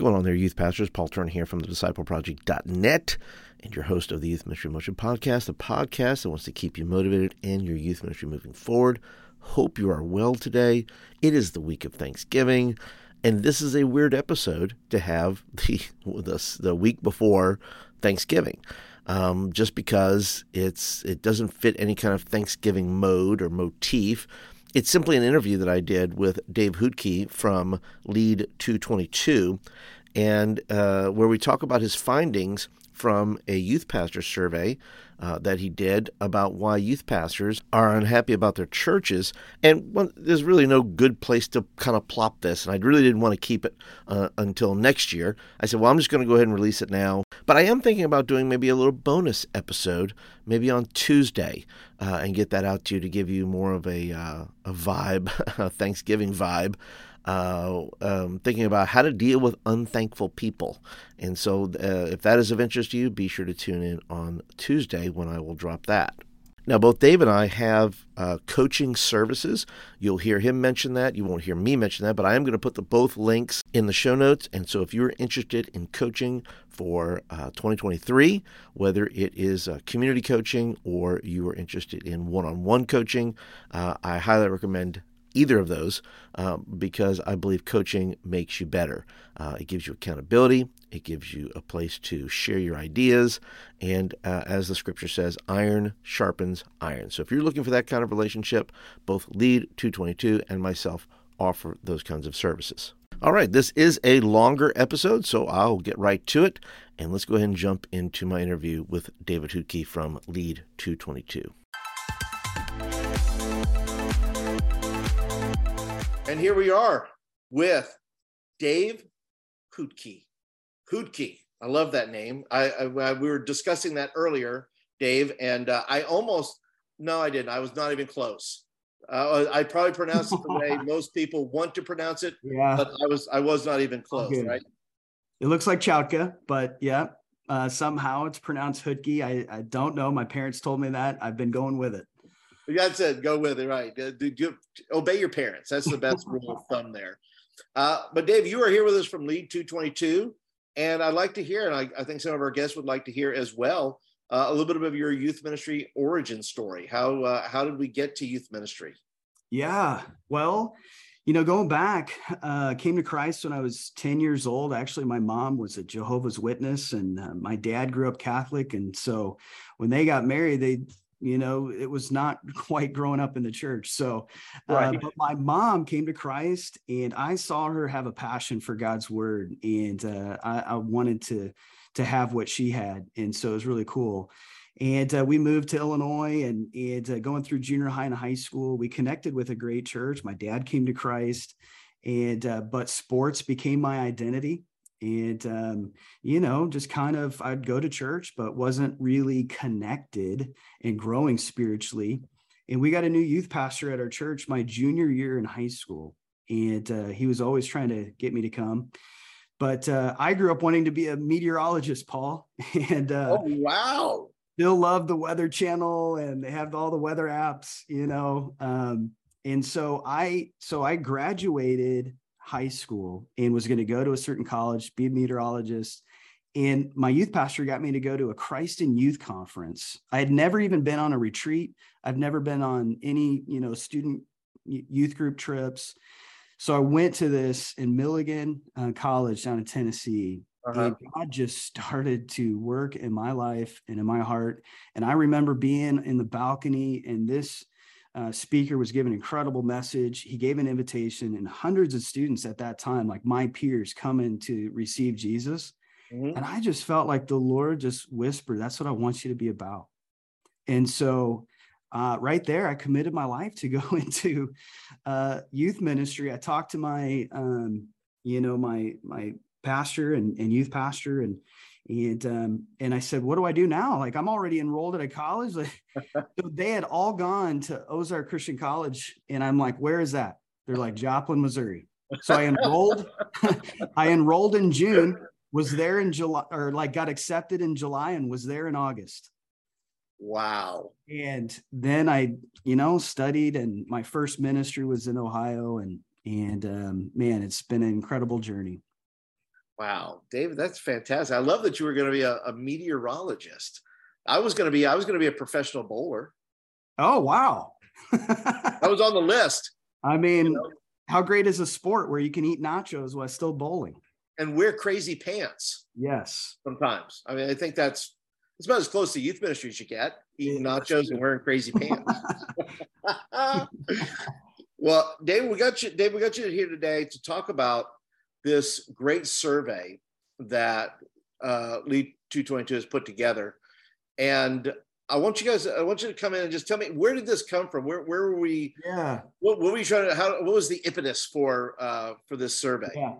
going on there, youth pastors? Paul Turner here from the discipleproject.net and your host of the Youth Ministry Motion podcast, a podcast that wants to keep you motivated and your youth ministry moving forward. Hope you are well today. It is the week of Thanksgiving, and this is a weird episode to have the the, the week before Thanksgiving. Um, just because it's it doesn't fit any kind of Thanksgiving mode or motif. It's simply an interview that I did with Dave Hootke from Lead 222, and uh, where we talk about his findings from a youth pastor survey uh, that he did about why youth pastors are unhappy about their churches. And one, there's really no good place to kind of plop this. And I really didn't want to keep it uh, until next year. I said, well, I'm just going to go ahead and release it now. But I am thinking about doing maybe a little bonus episode, maybe on Tuesday, uh, and get that out to you to give you more of a, uh, a vibe, a Thanksgiving vibe uh, um, thinking about how to deal with unthankful people. And so, uh, if that is of interest to you, be sure to tune in on Tuesday when I will drop that. Now, both Dave and I have uh, coaching services. You'll hear him mention that. You won't hear me mention that, but I am going to put the both links in the show notes. And so, if you're interested in coaching for uh, 2023, whether it is uh, community coaching or you are interested in one on one coaching, uh, I highly recommend either of those um, because I believe coaching makes you better. Uh, it gives you accountability, it gives you a place to share your ideas, and uh, as the scripture says, iron sharpens iron. So if you're looking for that kind of relationship, both Lead 222 and myself offer those kinds of services. All right, this is a longer episode, so I'll get right to it. And let's go ahead and jump into my interview with David Hootke from Lead 222. And here we are with Dave Hootke. Hootke. I love that name. I, I, I, we were discussing that earlier, Dave, and uh, I almost no, I didn't. I was not even close. Uh, I probably pronounced it the way most people want to pronounce it. Yeah, but I was I was not even close. Okay. Right. It looks like Chautka, but yeah, uh, somehow it's pronounced Hootke. I, I don't know. My parents told me that. I've been going with it. That's it. Go with it. Right. Do, obey your parents. That's the best rule of thumb there. Uh, but Dave, you are here with us from Lead 222, and I'd like to hear, and I, I think some of our guests would like to hear as well, uh, a little bit of your youth ministry origin story. How uh, how did we get to youth ministry? Yeah. Well, you know, going back, uh, came to Christ when I was 10 years old. Actually, my mom was a Jehovah's Witness, and uh, my dad grew up Catholic. And so when they got married, they you know it was not quite growing up in the church. So uh, right. uh, but my mom came to christ and i saw her have a passion for god's word and uh, I, I, wanted to to have what she had and so it was really cool. And uh, we moved to illinois and, and uh, going through junior high and high school we connected with a great church. My dad came to christ and uh, but sports became my identity and um, you know just kind of i'd go to church but wasn't really connected and growing spiritually. And we got a new youth pastor at our church my junior year in high school and uh, he was always trying to get me to come. But uh, i grew up wanting to be a meteorologist paul and uh, oh wow. still love the weather channel and they have all the weather apps you know um, and so i so i graduated high school and was going to go to a certain college, be a meteorologist. And my youth pastor got me to go to a Christ in Youth conference. I had never even been on a retreat. I've never been on any, you know, student youth group trips. So I went to this in Milligan uh, College down in Tennessee. Uh-huh. And God just started to work in my life and in my heart. And I remember being in the balcony and this uh, speaker was giving an incredible message. He gave an invitation, and hundreds of students at that time, like my peers, coming to receive Jesus. Mm-hmm. And I just felt like the Lord just whispered, That's what I want you to be about. And so, uh, right there, I committed my life to go into uh, youth ministry. I talked to my, um, you know, my my pastor and, and youth pastor, and and um, and I said, "What do I do now? Like I'm already enrolled at a college." so they had all gone to Ozark Christian College, and I'm like, "Where is that?" They're like Joplin, Missouri. So I enrolled. I enrolled in June, was there in July, or like got accepted in July, and was there in August. Wow. And then I, you know, studied, and my first ministry was in Ohio, and and um, man, it's been an incredible journey. Wow, David, that's fantastic. I love that you were going to be a, a meteorologist. I was going to be I was going to be a professional bowler. Oh wow. I was on the list. I mean, you know? how great is a sport where you can eat nachos while still bowling? And wear crazy pants. Yes. Sometimes. I mean, I think that's it's about as close to youth ministry as you get, eating nachos and wearing crazy pants. well, Dave, we got you, Dave, we got you here today to talk about this great survey that uh, Lead 222 has put together. And I want you guys, I want you to come in and just tell me where did this come from? Where where were we? Yeah. What, what were you trying to how what was the impetus for uh for this survey? Yeah.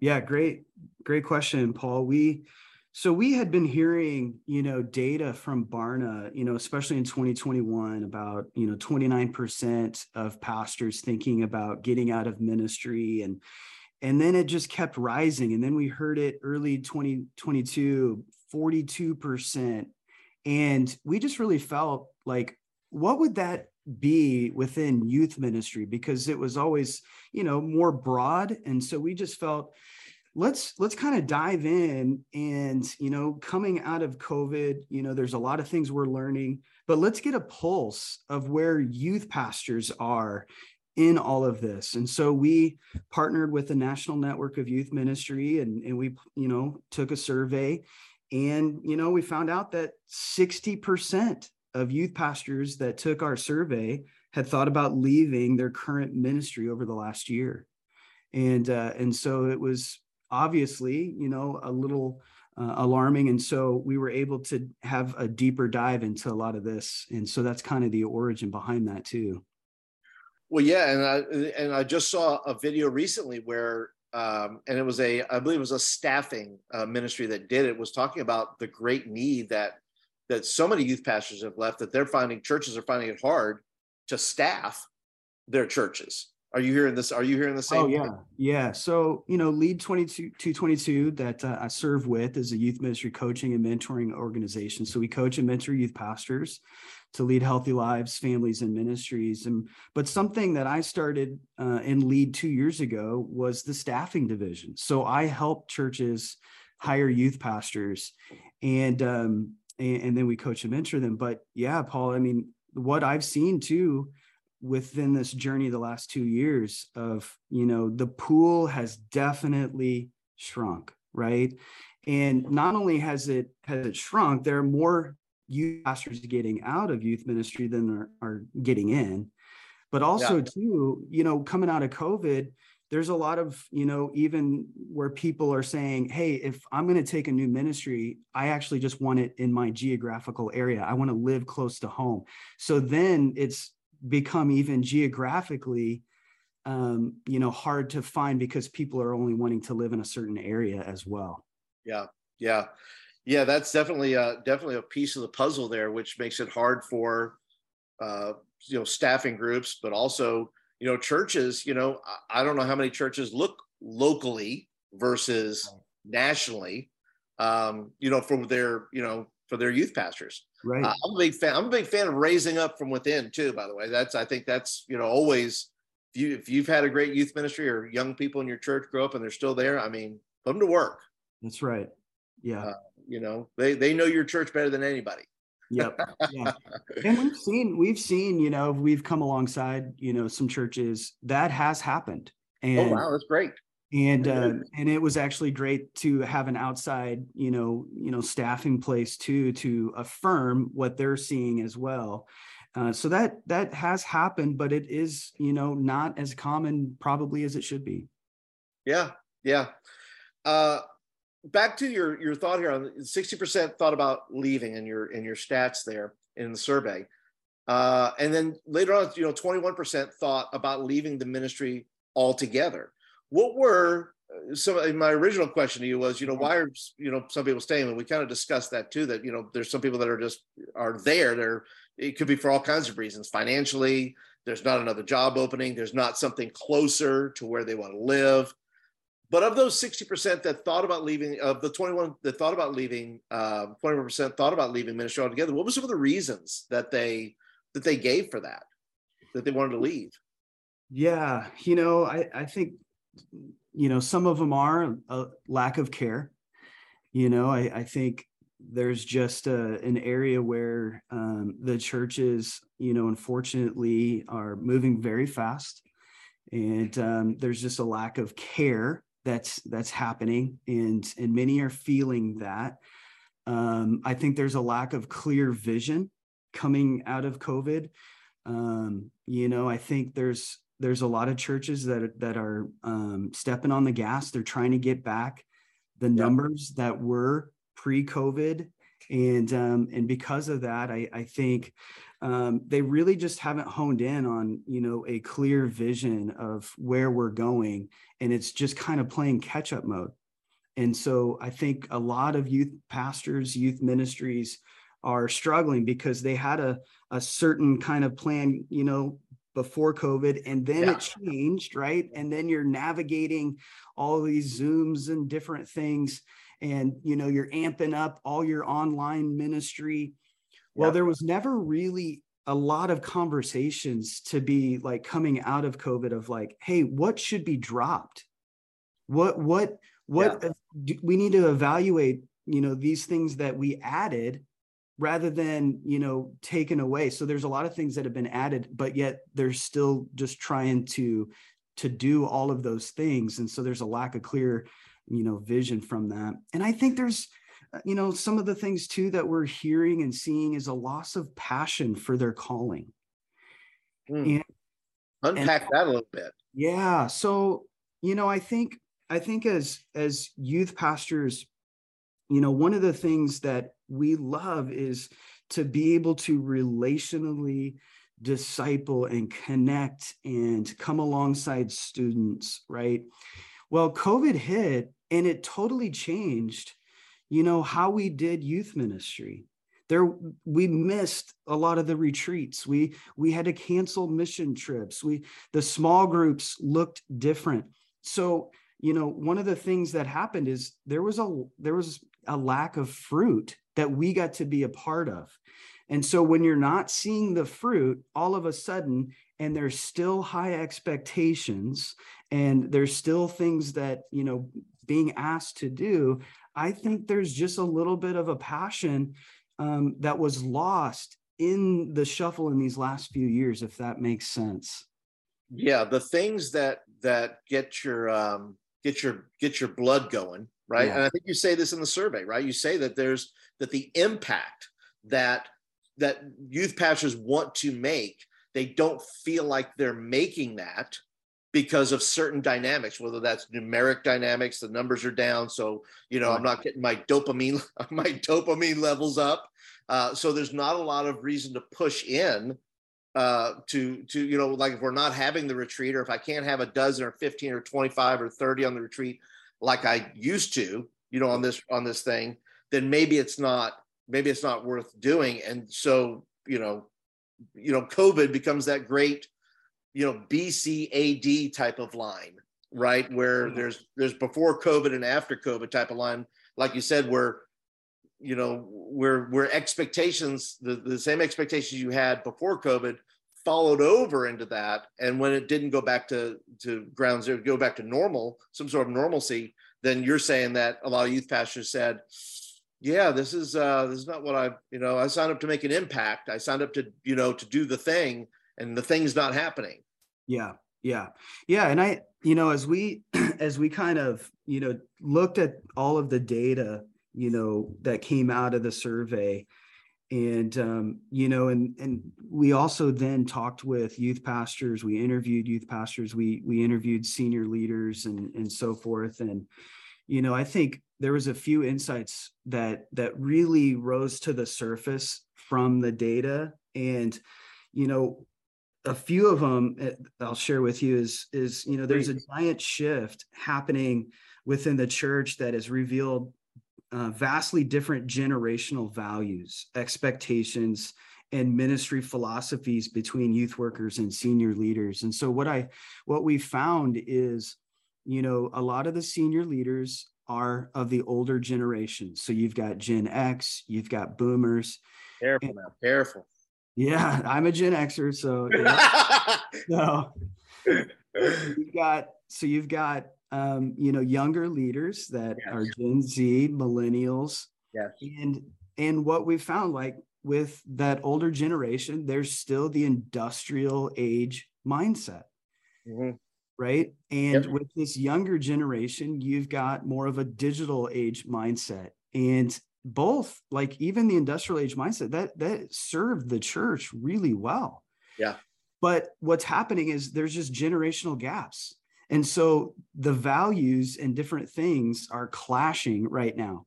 Yeah, great, great question, Paul. We so we had been hearing, you know, data from Barna, you know, especially in 2021 about, you know, 29% of pastors thinking about getting out of ministry and and then it just kept rising. And then we heard it early 2022 42% and we just really felt like what would that be within youth ministry? Because it was always you know more broad. And so we just felt let's let's kind of dive in and you know coming out of covid you know there's a lot of things we're learning but let's get a pulse of where youth pastors are in all of this. And so we partnered with the National Network of Youth Ministry and, and we, you know, took a survey and, you know, we found out that 60% of youth pastors that took our survey had thought about leaving their current ministry over the last year. And, uh, and so it was obviously, you know, a little uh, alarming. And so we were able to have a deeper dive into a lot of this. And so that's kind of the origin behind that too. Well, yeah, and I and I just saw a video recently where, um, and it was a, I believe it was a staffing uh, ministry that did it, was talking about the great need that that so many youth pastors have left that they're finding churches are finding it hard to staff their churches. Are you hearing this? Are you hearing the same? Oh yeah, thing? yeah. So you know, Lead 22 222 that uh, I serve with is a youth ministry coaching and mentoring organization. So we coach and mentor youth pastors to lead healthy lives, families, and ministries. And but something that I started uh, in Lead two years ago was the staffing division. So I help churches hire youth pastors, and um, and, and then we coach and mentor them. But yeah, Paul, I mean, what I've seen too within this journey the last two years of you know the pool has definitely shrunk right and not only has it has it shrunk there are more youth pastors getting out of youth ministry than are, are getting in. But also yeah. too you know coming out of covid there's a lot of you know even where people are saying hey if i'm going to take a new ministry i actually just want it in my geographical area. I want to live close to home. So then it's become even geographically um, you know hard to find because people are only wanting to live in a certain area as well. Yeah. Yeah yeah that's definitely uh definitely a piece of the puzzle there which makes it hard for uh you know staffing groups but also you know churches you know i don't know how many churches look locally versus nationally um you know for their you know for their youth pastors Right. Uh, I'm a big fan. I'm a big fan of raising up from within too. By the way, that's I think that's you know always if you if you've had a great youth ministry or young people in your church grow up and they're still there. I mean, put them to work. That's right. Yeah. Uh, you know they they know your church better than anybody. Yep. Yeah. and we've seen we've seen you know we've come alongside you know some churches that has happened. Oh, and oh wow, that's great and uh, and it was actually great to have an outside you know you know staffing place too to affirm what they're seeing as well uh, so that that has happened but it is you know not as common probably as it should be yeah yeah uh back to your your thought here on 60% thought about leaving in your in your stats there in the survey. Uh and then later on you know 21% thought about leaving the ministry altogether. What were uh, so my original question to you was you know why are you know some people staying? And we kind of discussed that too that you know there's some people that are just are there they're it could be for all kinds of reasons financially there's not another job opening there's not something closer to where they want to live but of those 60% that thought about leaving of the 21 that thought about leaving uh, 21% thought about leaving ministry altogether what were some of the reasons that they that they gave for that that they wanted to leave? Yeah you know i i think you know, some of them are a lack of care. You know, I, I think there's just a, an area where um, the churches, you know, unfortunately are moving very fast, and um, there's just a lack of care that's that's happening, and and many are feeling that. Um, I think there's a lack of clear vision coming out of COVID. Um, you know, I think there's there's a lot of churches that that are um, stepping on the gas. They're trying to get back the numbers that were pre-COVID, and um, and because of that, I, I think um, they really just haven't honed in on you know a clear vision of where we're going, and it's just kind of playing catch-up mode. And so I think a lot of youth pastors, youth ministries are struggling because they had a, a certain kind of plan, you know, before COVID and then yeah. it changed, right? And then you're navigating all these Zooms and different things. And, you know, you're amping up all your online ministry. Well, there was never really a lot of conversations to be like coming out of COVID of like, hey, what should be dropped? What, what, what yeah. we need to evaluate, you know, these things that we added rather than you know taken away so there's a lot of things that have been added but yet they're still just trying to to do all of those things and so there's a lack of clear you know vision from that and i think there's you know some of the things too that we're hearing and seeing is a loss of passion for their calling. Mm. and, unpack and, that a little bit. Yeah so you know i think i think as as youth pastors you know one of the things that we love is to be able to relationally disciple and connect and come alongside students right? Well covid hit and it totally changed you know how we did youth ministry. There we missed a lot of the retreats. We we had to cancel mission trips. We the small groups looked different. So you know one of the things that happened is there was a there was a lack of fruit that we got to be a part of. And so when you're not seeing the fruit all of a sudden, and there's still high expectations, and there's still things that, you know, being asked to do, I think there's just a little bit of a passion um, that was lost in the shuffle in these last few years, if that makes sense. Yeah, the things that that get your um, get your get your blood going right? Yeah. And I think you say this in the survey, right? You say that there's that the impact that that youth pastors want to make, they don't feel like they're making that because of certain dynamics, whether that's numeric dynamics, the numbers are down, so you know I'm not getting my dopamine my dopamine levels up. Uh, so there's not a lot of reason to push in uh, to to you know like if we're not having the retreat or if I can't have a dozen or 15 or 25 or 30 on the retreat, like I used to, you know, on this on this thing, then maybe it's not maybe it's not worth doing. And so, you know, you know, COVID becomes that great, you know, BCAD type of line, right? Where mm-hmm. there's there's before COVID and after COVID type of line, like you said, where you know, where where expectations, the, the same expectations you had before COVID followed over into that and when it didn't go back to to ground zero go back to normal some sort of normalcy then you're saying that a lot of youth pastors said yeah this is uh this is not what i you know i signed up to make an impact i signed up to you know to do the thing and the thing's not happening yeah yeah. Yeah and i you know as we as we kind of you know looked at all of the data you know that came out of the survey and um, you know and and we also then talked with youth pastors we interviewed youth pastors we we interviewed senior leaders and and so forth and you know i think there was a few insights that that really rose to the surface from the data and you know a few of them eh, i'll share with you is is you know there's a giant shift happening within the church that has revealed uh, vastly different generational values, expectations, and ministry philosophies between youth workers and senior leaders. And so what I what we found is, you know, a lot of the senior leaders are of the older generation. So you've got Gen X, you've got boomers. Careful now, careful. Yeah, I'm a Gen Xer, so yeah. so you've got so you've got um, you know, younger leaders that Yes. are Gen Z, millennials, Yes. and and what we found, like with that older generation, there's still the industrial age mindset, Mhm. right? And Yep. with this younger generation, you've got more of a digital age mindset, and both, like even the industrial age mindset, that that served the church really well. Yeah. But what's happening is there's just generational gaps. And so the values and different things are clashing right now.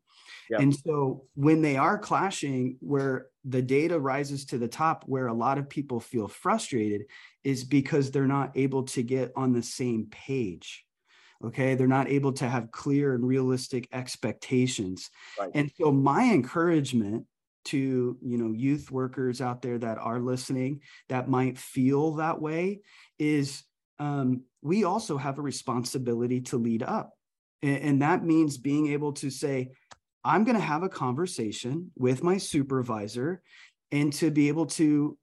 Yeah. And so when they are clashing, where the data rises to the top, where a lot of people feel frustrated is because they're not able to get on the same page. Okay. They're not able to have clear and realistic expectations. Right. And so my encouragement to you know youth workers out there that are listening that might feel that way is um, we also have a responsibility to lead up and, and that means being able to say i'm going to have a conversation with my supervisor and to be able to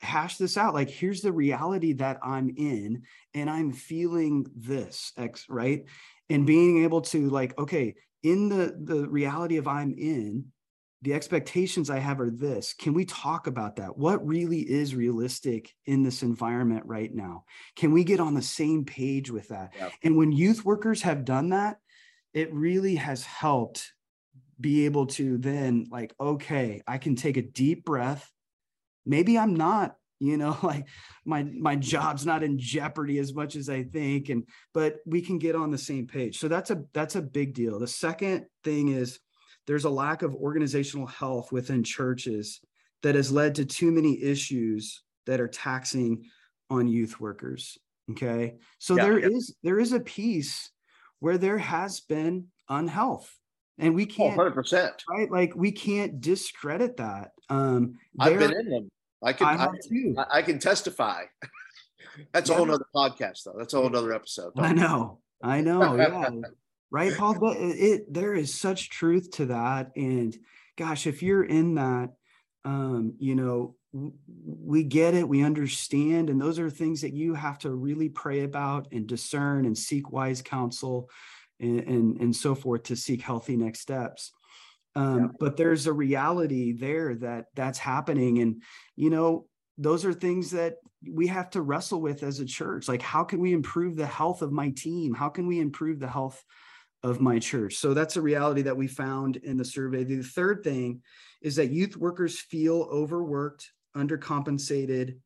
hash this out like here's the reality that i'm in and i'm feeling this x right and being able to like okay in the the reality of i'm in the expectations I have are this. Can we talk about that? What really is realistic in this environment right now? Can we get on the same page with that? Yeah. And when youth workers have done that, it really has helped be able to then, like, okay, I can take a deep breath. Maybe I'm not you know like my my job's not in jeopardy as much as i think and but we can get on the same page so that's a that's a big deal the second thing is there's a lack of organizational health within churches that has led to too many issues that are taxing on youth workers okay so Yeah, there yeah. is there is a piece where there has been unhealth and we Oh, can't 100%. right like we can't discredit that um I've been in them. I can I I. I, can testify. That's a whole nother podcast though. That's a whole other episode. I know, I know, yeah, right, Paul. But it, it there is such truth to that, and gosh, if you're in that, um, you know, we get it, we understand, and those are things that you have to really pray about and discern and seek wise counsel, and and, and so forth to seek healthy next steps. Um, Yeah. But there's a reality there that that's happening, and you know, those are things that we have to wrestle with as a church. Like how can we improve the health of my team? How can we improve the health of my church? So that's a reality that we found in the survey. The third thing is that youth workers feel overworked undercompensated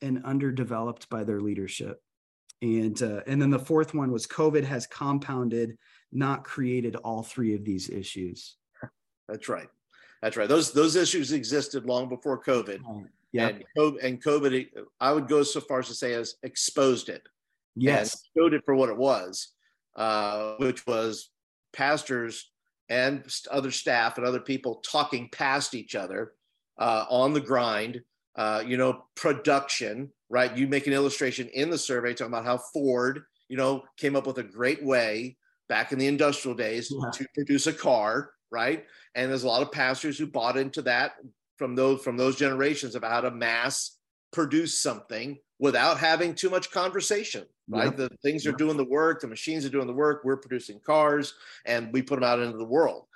and underdeveloped by their leadership. And uh, and then the fourth one was covid has compounded not created all three of these issues That's right. That's right. Those those issues existed long before COVID. yeah And COVID, and COVID, I would go so far as to say as exposed it. yes showed it for what it was, uh, which was pastors and other staff and other people talking past each other uh, on the grind. Uh, you know, production, right? You make an illustration in the survey talking about how Ford, you know, came up with a great way back in the industrial days Yeah. to produce a car, right? And there's a lot of pastors who bought into that from those from those generations about how to mass produce something without having too much conversation right Yep. the things are doing the work the machines are doing the work we're producing cars and we put them out into the world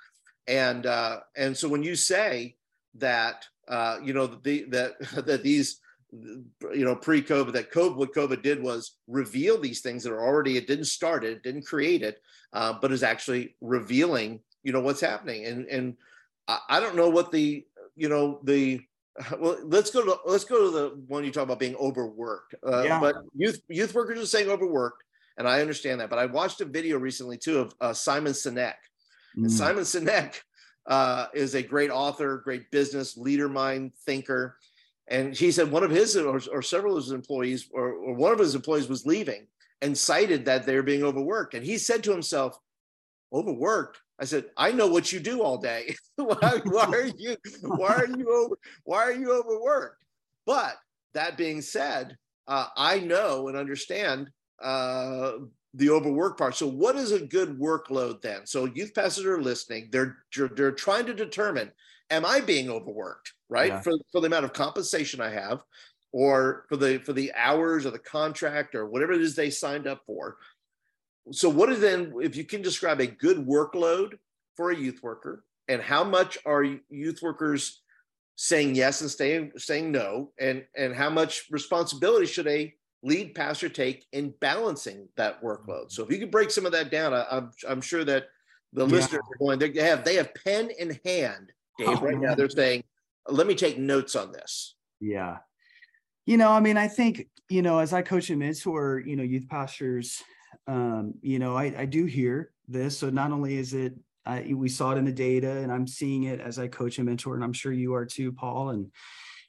and uh and so when you say that uh you know the that that these you know pre-covid that covid what covid did was reveal these things that are already it didn't start it, it didn't create it uh, but is actually revealing you know what's happening. And and I, don't know what the you know the well let's go to let's go to the one you talk about being overworked. Uh, Yeah. but youth youth workers are saying overworked and i understand that. But i watched a video recently too of uh, simon sinek. And Mm. simon sinek uh, is a great author great business leader mind thinker. And he said one of his or, or several of his employees or, or one of his employees was leaving and cited that they're being overworked. And he said to himself overworked i said i know what you do all day. Why, why are you why are you over why are you overworked? But that being said uh, i know and understand uh, the overwork part. So what is a good workload then? So youth pastors are listening. They're they're trying to determine am i being overworked right? Yeah. for, for the amount of compensation i have or for the for the hours or the contract or whatever it is they signed up for so what is then if you can describe a good workload for a youth worker and how much are youth workers saying yes and staying saying no and and how much responsibility should a lead pastor take in balancing that workload? So if you could break some of that down I, am I'm, I'm sure that the yeah. listeners are going they have they have pen in hand dave oh, right now they're saying let me take notes on this. Yeah. You know i mean i think you know as i coach and mentor you know youth pastors um you know i i do hear this. So not only is it I, we saw it in the data and i'm seeing it as i coach and mentor and i'm sure you are too paul. And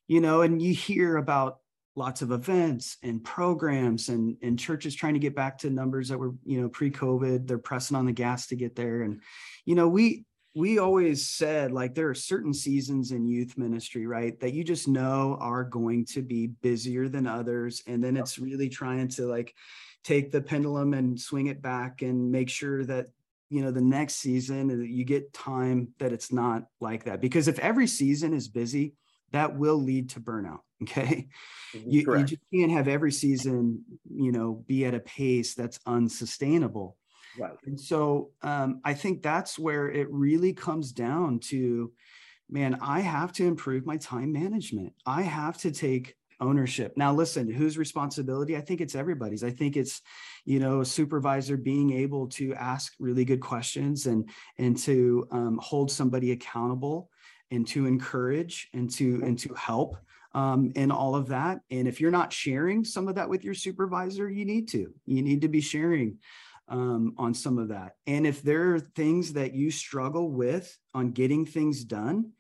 you know and you hear about lots of events and programs and and churches trying to get back to numbers that were you know pre-covid. They're pressing on the gas to get there. And you know we we always said like there are certain seasons in youth ministry right that you just know are going to be busier than others. And then it's really trying to like take the pendulum and swing it back and make sure that you know the next season uh, you get time that it's not like that. Because if every season is busy that will lead to burnout okay? Mm-hmm, you, you, just can't have every season you know be at a pace that's unsustainable. Right. And so um, i think that's where it really comes down to man i have to improve my time management. I have to take ownership. Now listen whose responsibility? I think it's everybody's. I think it's you know a supervisor being able to ask really good questions and and to um, hold somebody accountable and to encourage and to and to help um, and all of that. And if you're not sharing some of that with your supervisor you need to. You need to be sharing um, on some of that. And if there are things that you struggle with on getting things done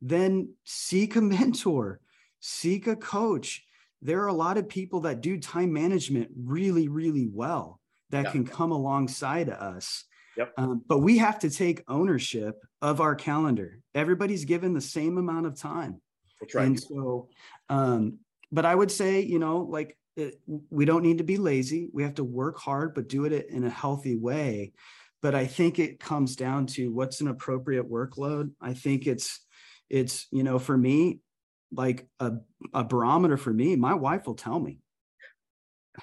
then seek a mentor seek a coach. There are a lot of people that do time management really, really well that yeah. can come alongside us. Yep. Um, but we have to take ownership of our calendar. Everybody's given the same amount of time. That's right. And so, um, but I would say, you know, like it, we don't need to be lazy. We have to work hard, but do it in a healthy way. But I think it comes down to what's an appropriate workload. I think it's, it's, you know, for me, like a, a barometer for me my wife will tell me.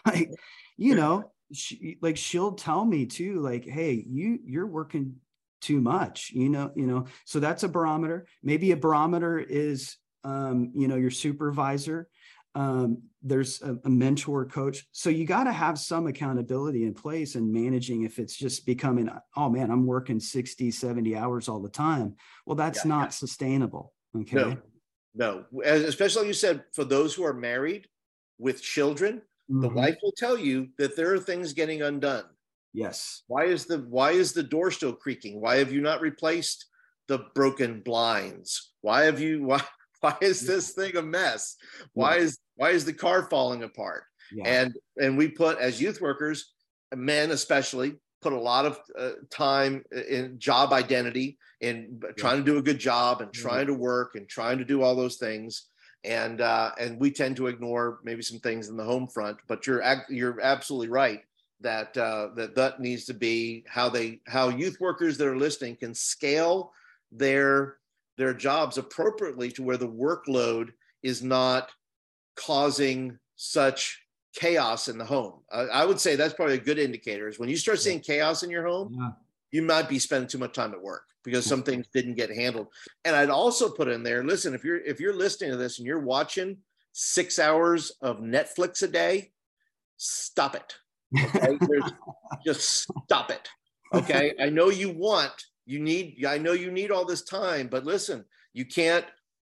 Like you know she, like she'll tell me too like hey you you're working too much you know you know? So that's a barometer. Maybe a barometer is um you know your supervisor. Um there's a, a mentor coach. So you got to have some accountability in place and managing if it's just becoming oh man i'm working 60 70 hours all the time. Well that's yeah, not yeah. sustainable okay? no no, especially like you said, for those who are married with children, mm-hmm. the wife will tell you that there are things getting undone. Yes. Why is the why is the door still creaking? Why have you not replaced the broken blinds? Why have you why why is this thing a mess? Why yeah. is why is the car falling apart? Yeah. And and we put as youth workers, men especially, put a lot of uh, time in job identity in trying to do a good job and trying to work and trying to do all those things. And uh, and we tend to ignore maybe some things in the home front but you're you're absolutely right that uh, that that needs to be how they how youth workers that are listening can scale their their jobs appropriately to where the workload is not causing such chaos in the home. Uh, I would say that's probably a good indicator. Is when you start seeing chaos in your home, yeah. you might be spending too much time at work because some things didn't get handled. And I'd also put in there, listen, if you're if you're listening to this and you're watching six hours of Netflix a day, stop it. Okay? just stop it. Okay. I know you want, you need, I know you need all this time, but listen, you can't,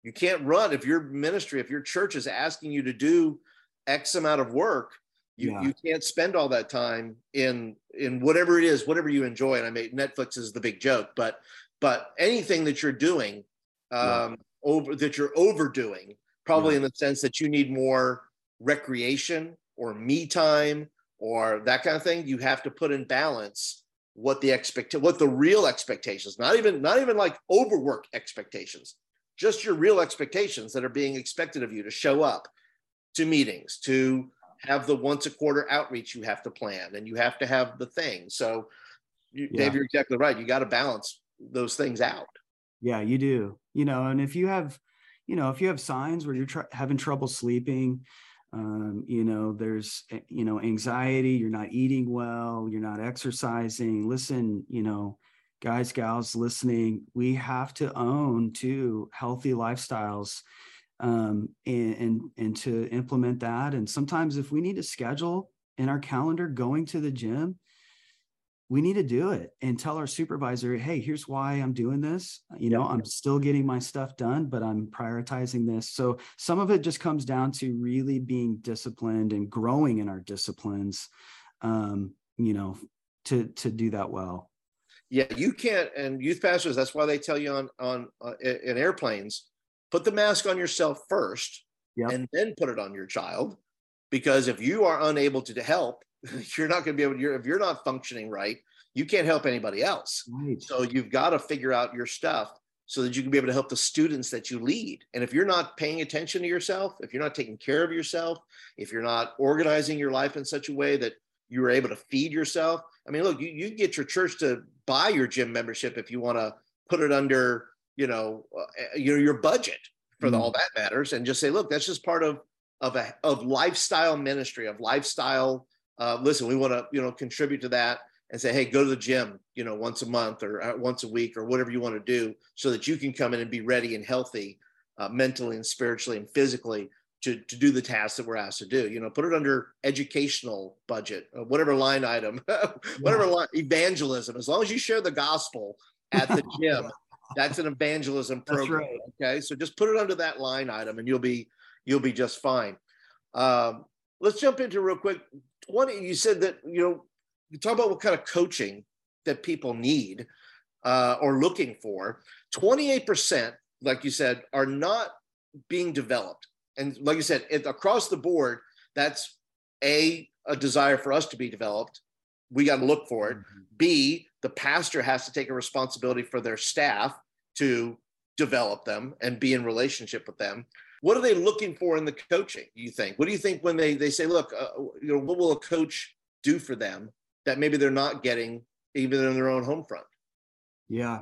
you can't run if your ministry, if your church is asking you to do X amount of work, you, yeah. you can't spend all that time in in whatever it is, whatever you enjoy. And I mean, Netflix is the big joke, but but anything that you're doing um, yeah. over that you're overdoing, probably yeah. in the sense that you need more recreation or me time or that kind of thing, you have to put in balance what the expect what the real expectations, not even not even like overwork expectations, just your real expectations that are being expected of you to show up to meetings, to have the once a quarter outreach you have to plan, and you have to have the thing. So, you, yeah. Dave, you're exactly right. You got to balance those things out. Yeah, you do. You know, and if you have, you know, if you have signs where you're tr- having trouble sleeping, um, you know there's eh, you know anxiety you're not eating well you're not exercising listen you know guys gals listening we have to own too healthy lifestyles um, and, and and to implement that. And sometimes if we need to schedule in our calendar going to the gym we need to do it and tell our supervisor hey here's why i'm doing this. You know i'm still getting my stuff done but i'm prioritizing this. So some of it just comes down to really being disciplined and growing in our disciplines um, you know to to do that well. Yeah you can't and youth pastors that's why they tell you on on uh, in airplanes put the mask on yourself first yep. and then put it on your child because if you are unable to help you're not going to be able to you're, if you're not functioning right you can't help anybody else right. so you've got to figure out your stuff so that you can be able to help the students that you lead and if you're not paying attention to yourself if you're not taking care of yourself if you're not organizing your life in such a way that you're able to feed yourself i mean look you, you get your church to buy your gym membership if you want to put it under you know uh, your, your budget for the, mm. all that matters and just say look that's just part of of a of lifestyle ministry of lifestyle uh, listen, we want to, you know, contribute to that and say, hey, go to the gym, you know, once a month or uh, once a week or whatever you want to do so that you can come in and be ready and healthy uh, mentally and spiritually and physically to, to do the tasks that we're asked to do. You know, put it under educational budget, uh, whatever line item, whatever yeah. line, evangelism. As long as you share the gospel at the gym, that's an evangelism program. Right. Okay, so just put it under that line item, and you'll be you'll be just fine. Um, let's jump into real quick 20 you said that you know you talk about what kind of coaching that people need uh, or looking for 28% like you said are not being developed and like you said it, across the board that's a a desire for us to be developed we got to look for it mm-hmm. b the pastor has to take a responsibility for their staff to develop them and be in relationship with them what are they looking for in the coaching? You think? What do you think when they they say, look, uh, you know, what will a coach do for them that maybe they're not getting even in their own home front? Yeah.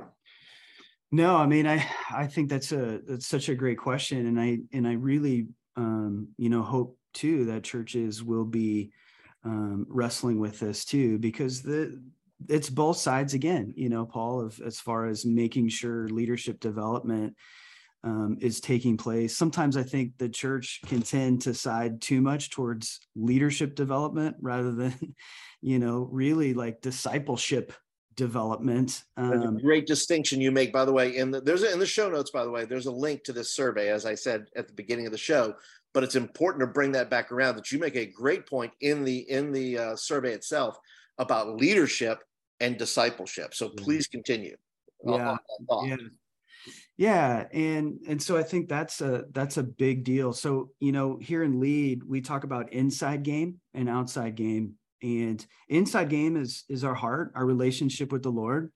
No, I mean, I I think that's a that's such a great question, and I and I really um, you know hope too that churches will be um, wrestling with this too, because the it's both sides again, you know, Paul, of as far as making sure leadership development um, is taking place. Sometimes I think the church can tend to side too much towards leadership development rather than, you know, really like discipleship development. Um, great distinction you make, by the way. In the, there's a, in the show notes, by the way, there's a link to this survey, as I said at the beginning of the show. But it's important to bring that back around. That you make a great point in the in the uh, survey itself about leadership and discipleship. So please continue. Yeah, yeah yeah and and so i think that's a that's a big deal so you know here in lead we talk about inside game and outside game and inside game is is our heart our relationship with the lord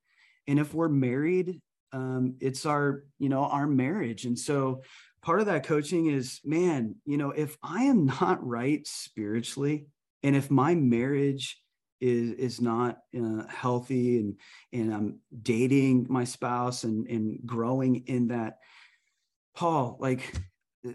and if we're married um it's our you know our marriage and so part of that coaching is man you know if i am not right spiritually and if my marriage is is not uh, healthy and and I'm dating my spouse and and growing in that Paul like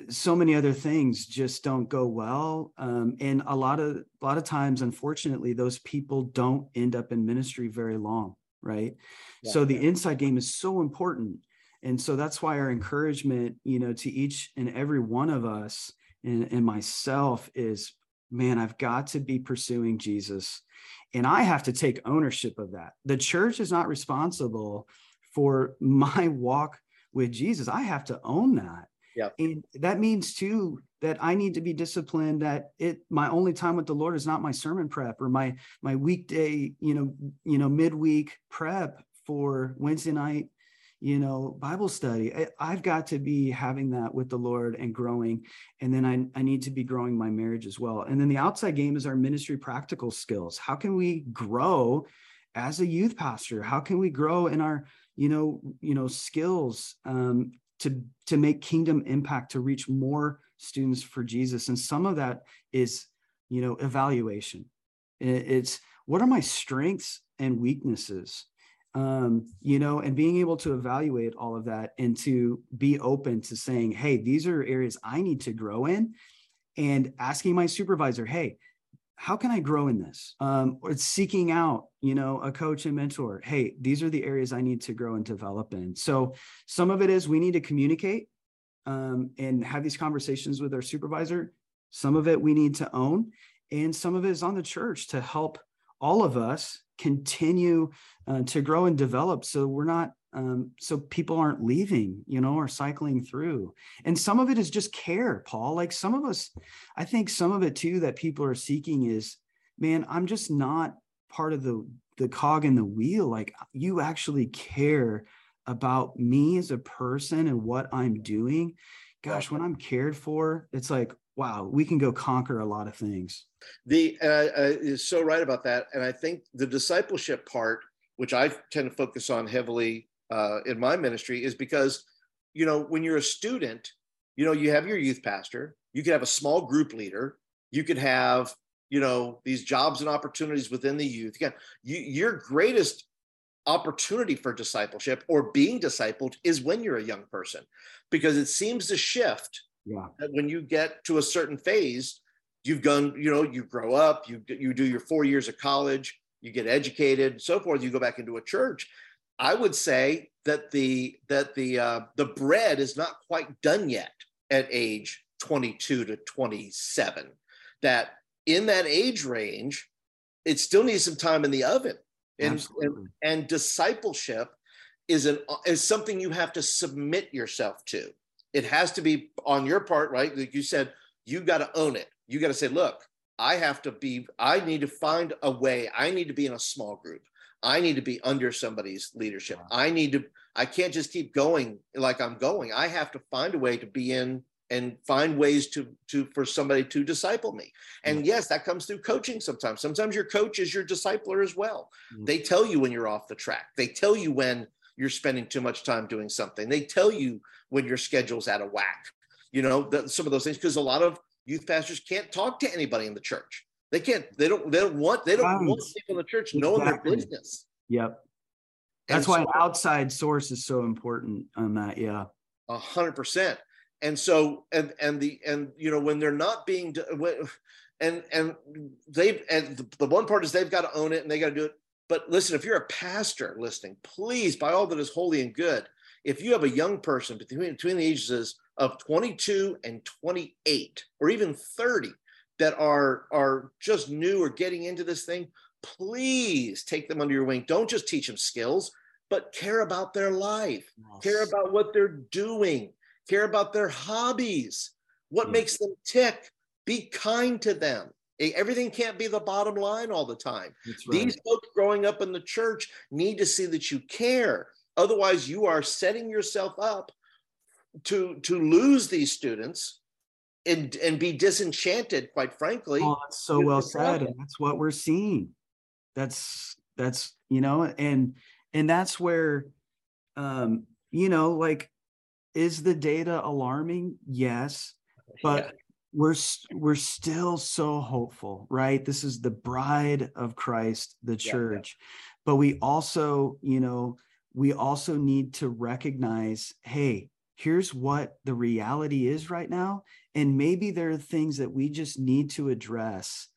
so many other things just don't go well um, and a lot of a lot of times unfortunately those people don't end up in ministry very long right yeah, so the yeah. inside game is so important and so that's why our encouragement you know to each and every one of us and, and myself is man i've got to be pursuing jesus and I have to take ownership of that. The church is not responsible for my walk with Jesus. I have to own that. Yeah. And that means too that I need to be disciplined that it my only time with the Lord is not my sermon prep or my my weekday, you know, you know, midweek prep for Wednesday night you know bible study I, have got to be having that with the lord and growing and then I, I need to be growing my marriage as well. And then the outside game is our ministry practical skills. How can we grow as a youth pastor? How can we grow in our you know you know skills um, to to make kingdom impact to reach more students for jesus? And some of that is you know evaluation. It's what are my strengths and weaknesses um, you know, and being able to evaluate all of that and to be open to saying, hey, these are areas I need to grow in. and asking my supervisor, hey, how can I grow in this? Um, or seeking out, you know, a coach and mentor. Hey, these are the areas I need to grow and develop in. So some of it is we need to communicate um, and have these conversations with our supervisor. Some of it we need to own, and some of it is on the church to help all of us continue uh, to grow and develop. So we're not um, so people aren't leaving, you know, or cycling through. And some of it is just care, Paul. Like some of us, I think some of it too that people are seeking is, man, I'm just not part of the the cog in the wheel. Like you actually care about me as a person and what I'm doing. Gosh, when I'm cared for, it's like, wow, we can go conquer a lot of things. The uh, uh, is so right about that, and I think the discipleship part, which I tend to focus on heavily uh, in my ministry is because you know when you're a student you know you have your youth pastor you could have a small group leader you could have you know these jobs and opportunities within the youth again you, your greatest opportunity for discipleship or being discipled is when you're a young person because it seems to shift yeah when you get to a certain phase you've gone you know you grow up you you do your 4 years of college you get educated so forth you go back into a church I would say that the that the uh, the bread is not quite done yet at age 22 to 27. That in that age range, it still needs some time in the oven. And, and, and discipleship is an is something you have to submit yourself to. It has to be on your part, right? Like you said, you got to own it. You got to say, look, I have to be, I need to find a way. I need to be in a small group. I need to be under somebody's leadership. I need to, I can't just keep going like I'm going. I have to find a way to be in and find ways to to for somebody to disciple me. And yes, that comes through coaching sometimes. Sometimes your coach is your discipler as well. Mm-hmm. They tell you when you're off the track. They tell you when you're spending too much time doing something. They tell you when your schedule's out of whack. You know, some of those things because a lot of youth pastors can't talk to anybody in the church. They can't. They don't. They don't want. They don't right. want people in the church knowing exactly. their business. Yep. That's and why so, outside source is so important on that. Yeah. A hundred percent. And so, and and the and you know when they're not being, and and they and the, the one part is they've got to own it and they got to do it. But listen, if you're a pastor listening, please, by all that is holy and good, if you have a young person between between the ages of 22 and 28 or even 30 that are are just new or getting into this thing please take them under your wing. Don't just teach them skills but care about their life. Yes. care about what they're doing. Care about their hobbies. What yes. makes them tick. Be kind to them everything can't be the bottom line all the time. Right. these folks growing up in the church need to see that you care. Otherwise you are setting yourself up to to lose these students and and be disenchanted quite frankly oh, that's so well said and that's what we're seeing. That's that's you know and and that's where um you know like is the data alarming? Yes but. We're we're still so hopeful right this is the bride of christ the church yeah, yeah. but we also you know we also need to recognize hey here's what the reality is right now. And maybe there are things that we just need to address.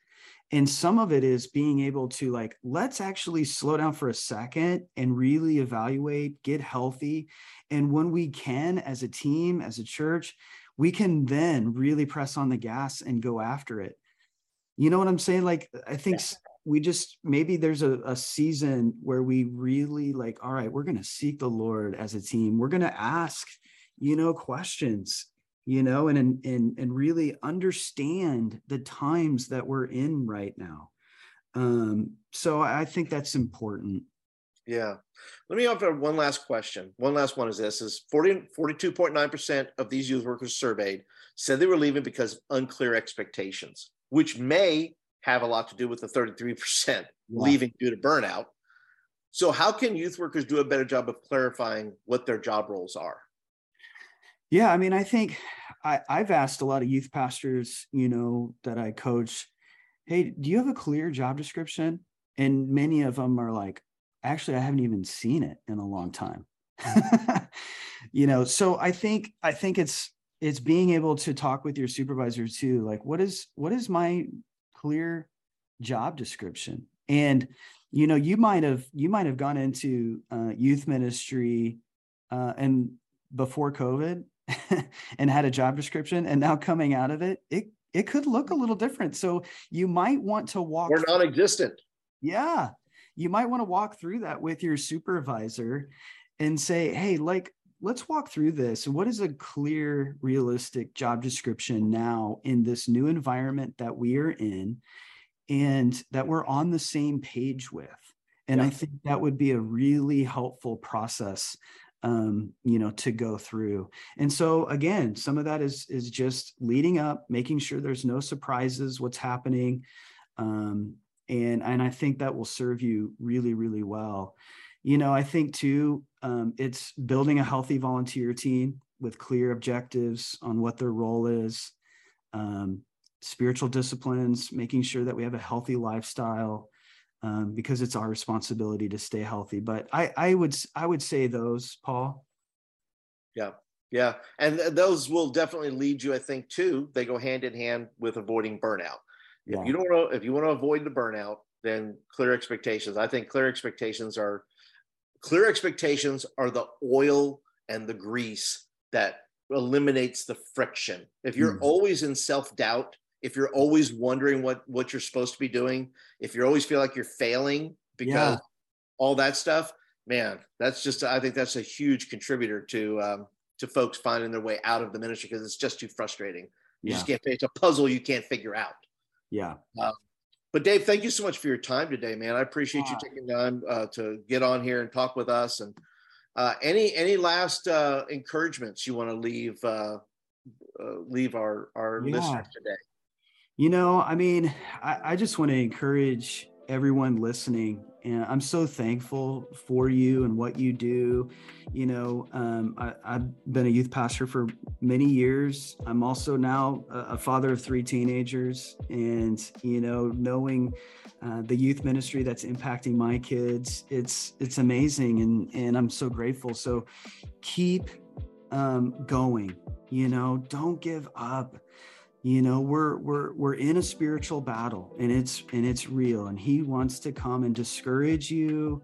And some of it is being able to, like, let's actually slow down for a second and really evaluate, get healthy. And when we can, as a team, as a church, we can then really press on the gas and go after it. You know what I'm saying? Like, I think yeah. we just maybe there's a, a season where we really like, all right, we're going to seek the Lord as a team. We're going to ask you know questions you know and and and really understand the times that we're in right now um so i think that's important yeah let me offer one last question one last one is this is 40 42.9% of these youth workers surveyed said they were leaving because of unclear expectations which may have a lot to do with the 33% yeah. leaving due to burnout so how can youth workers do a better job of clarifying what their job roles are yeah, I mean, I think I, I've asked a lot of youth pastors, you know, that I coach, hey, do you have a clear job description? And many of them are like, actually, I haven't even seen it in a long time. you know, so I think I think it's it's being able to talk with your supervisor too like what is what is my clear job description? And you know you might have you might have gone into uh, youth ministry uh, and before covid and had a job description and now coming out of it it it could look a little different. So you might want to walk or non-existent. Yeah you might want to walk through that with your supervisor and say hey like let's walk through this. What is a clear realistic job description now in this new environment that we are in and that we're on the same page with? And yeah. i think that would be a really helpful process um, you know to go through. And so again some of that is is just leading up making sure there's no surprises what's happening um, and and i think that will serve you really really well you know i think too um, it's building a healthy volunteer team with clear objectives on what their role is um, spiritual disciplines, making sure that we have a healthy lifestyle, um, because it's our responsibility to stay healthy. But I, I would, I would say those, Paul. Yeah, yeah, and those will definitely lead you, I think, too. They go hand in hand with avoiding burnout. Yeah. If you don't, want to, if you want to avoid the burnout, then clear expectations. I think clear expectations are clear expectations are the oil and the grease that eliminates the friction. If you're mm. always in self doubt, if you're always wondering what what you're supposed to be doing, if you always feel like you're failing because yeah. all that stuff, man, that's just I think that's a huge contributor to um, to folks finding their way out of the ministry because it's just too frustrating. You yeah. just can't. It's a puzzle you can't figure out. Yeah. Um, but Dave, thank you so much for your time today, man. I appreciate you taking time uh, to get on here and talk with us. And uh, any any last uh, encouragements you want to leave uh, uh, leave our our yeah. listeners today? You know, I mean, I, I just want to encourage everyone listening. And I'm so thankful for you and what you do. You know, um, I, have been a youth pastor for many years. I'm also now a, a father of three teenagers. And, you know, knowing uh, the youth ministry that's impacting my kids, it's it's amazing. And, and I'm so grateful. So keep um, going, you know, don't give up you know we're we're we're in a spiritual battle and it's and it's real and he wants to come and discourage you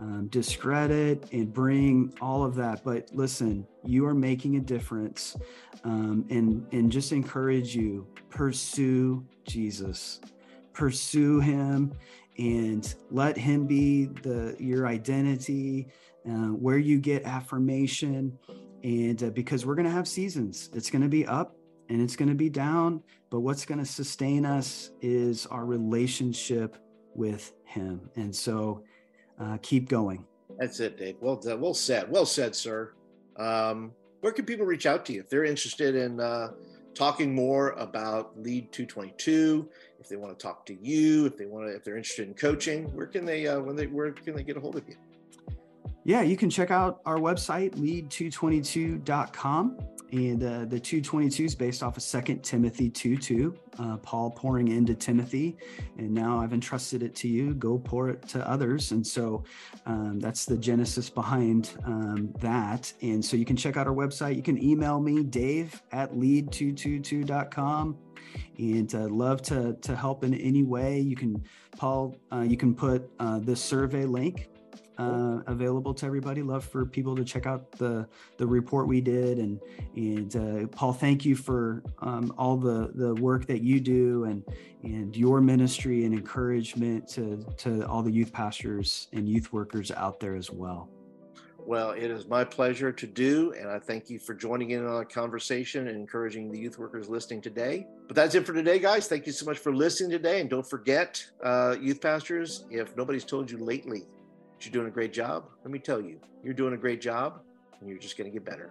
um, discredit and bring all of that. But listen you are making a difference um, and and just encourage you pursue jesus. Pursue him and let him be the your identity uh, where you get affirmation and uh, because we're going to have seasons. It's going to be up and it's going to be down, but what's going to sustain us is our relationship with Him. And so uh, keep going. That's it, Dave. Well done. Well said. Well said, sir. Um, where can people reach out to you if they're interested in uh, talking more about Lead 222? If they want to talk to you, if they want to, if they're interested in coaching, where can they, uh, when they, where can they get a hold of you? Yeah, you can check out our website, lead222.com. And uh, the 222 is based off of Second Timothy 2 2, uh, Paul pouring into Timothy. And now I've entrusted it to you. Go pour it to others. And so um, that's the genesis behind um, that. And so you can check out our website. You can email me, dave at lead222.com and uh, love to to help in any way you can paul uh, you can put uh, the survey link uh, available to everybody. Love for people to check out the the report we did, and and uh, Paul, thank you for um, all the the work that you do and and your ministry and encouragement to to all the youth pastors and youth workers out there as well. Well, it is my pleasure to do, and I thank you for joining in on a conversation and encouraging the youth workers listening today. But that's it for today, guys. Thank you so much for listening today, and don't forget, uh, youth pastors, if nobody's told you lately you're doing a great job. Let me tell you, you're doing a great job and you're just going to get better.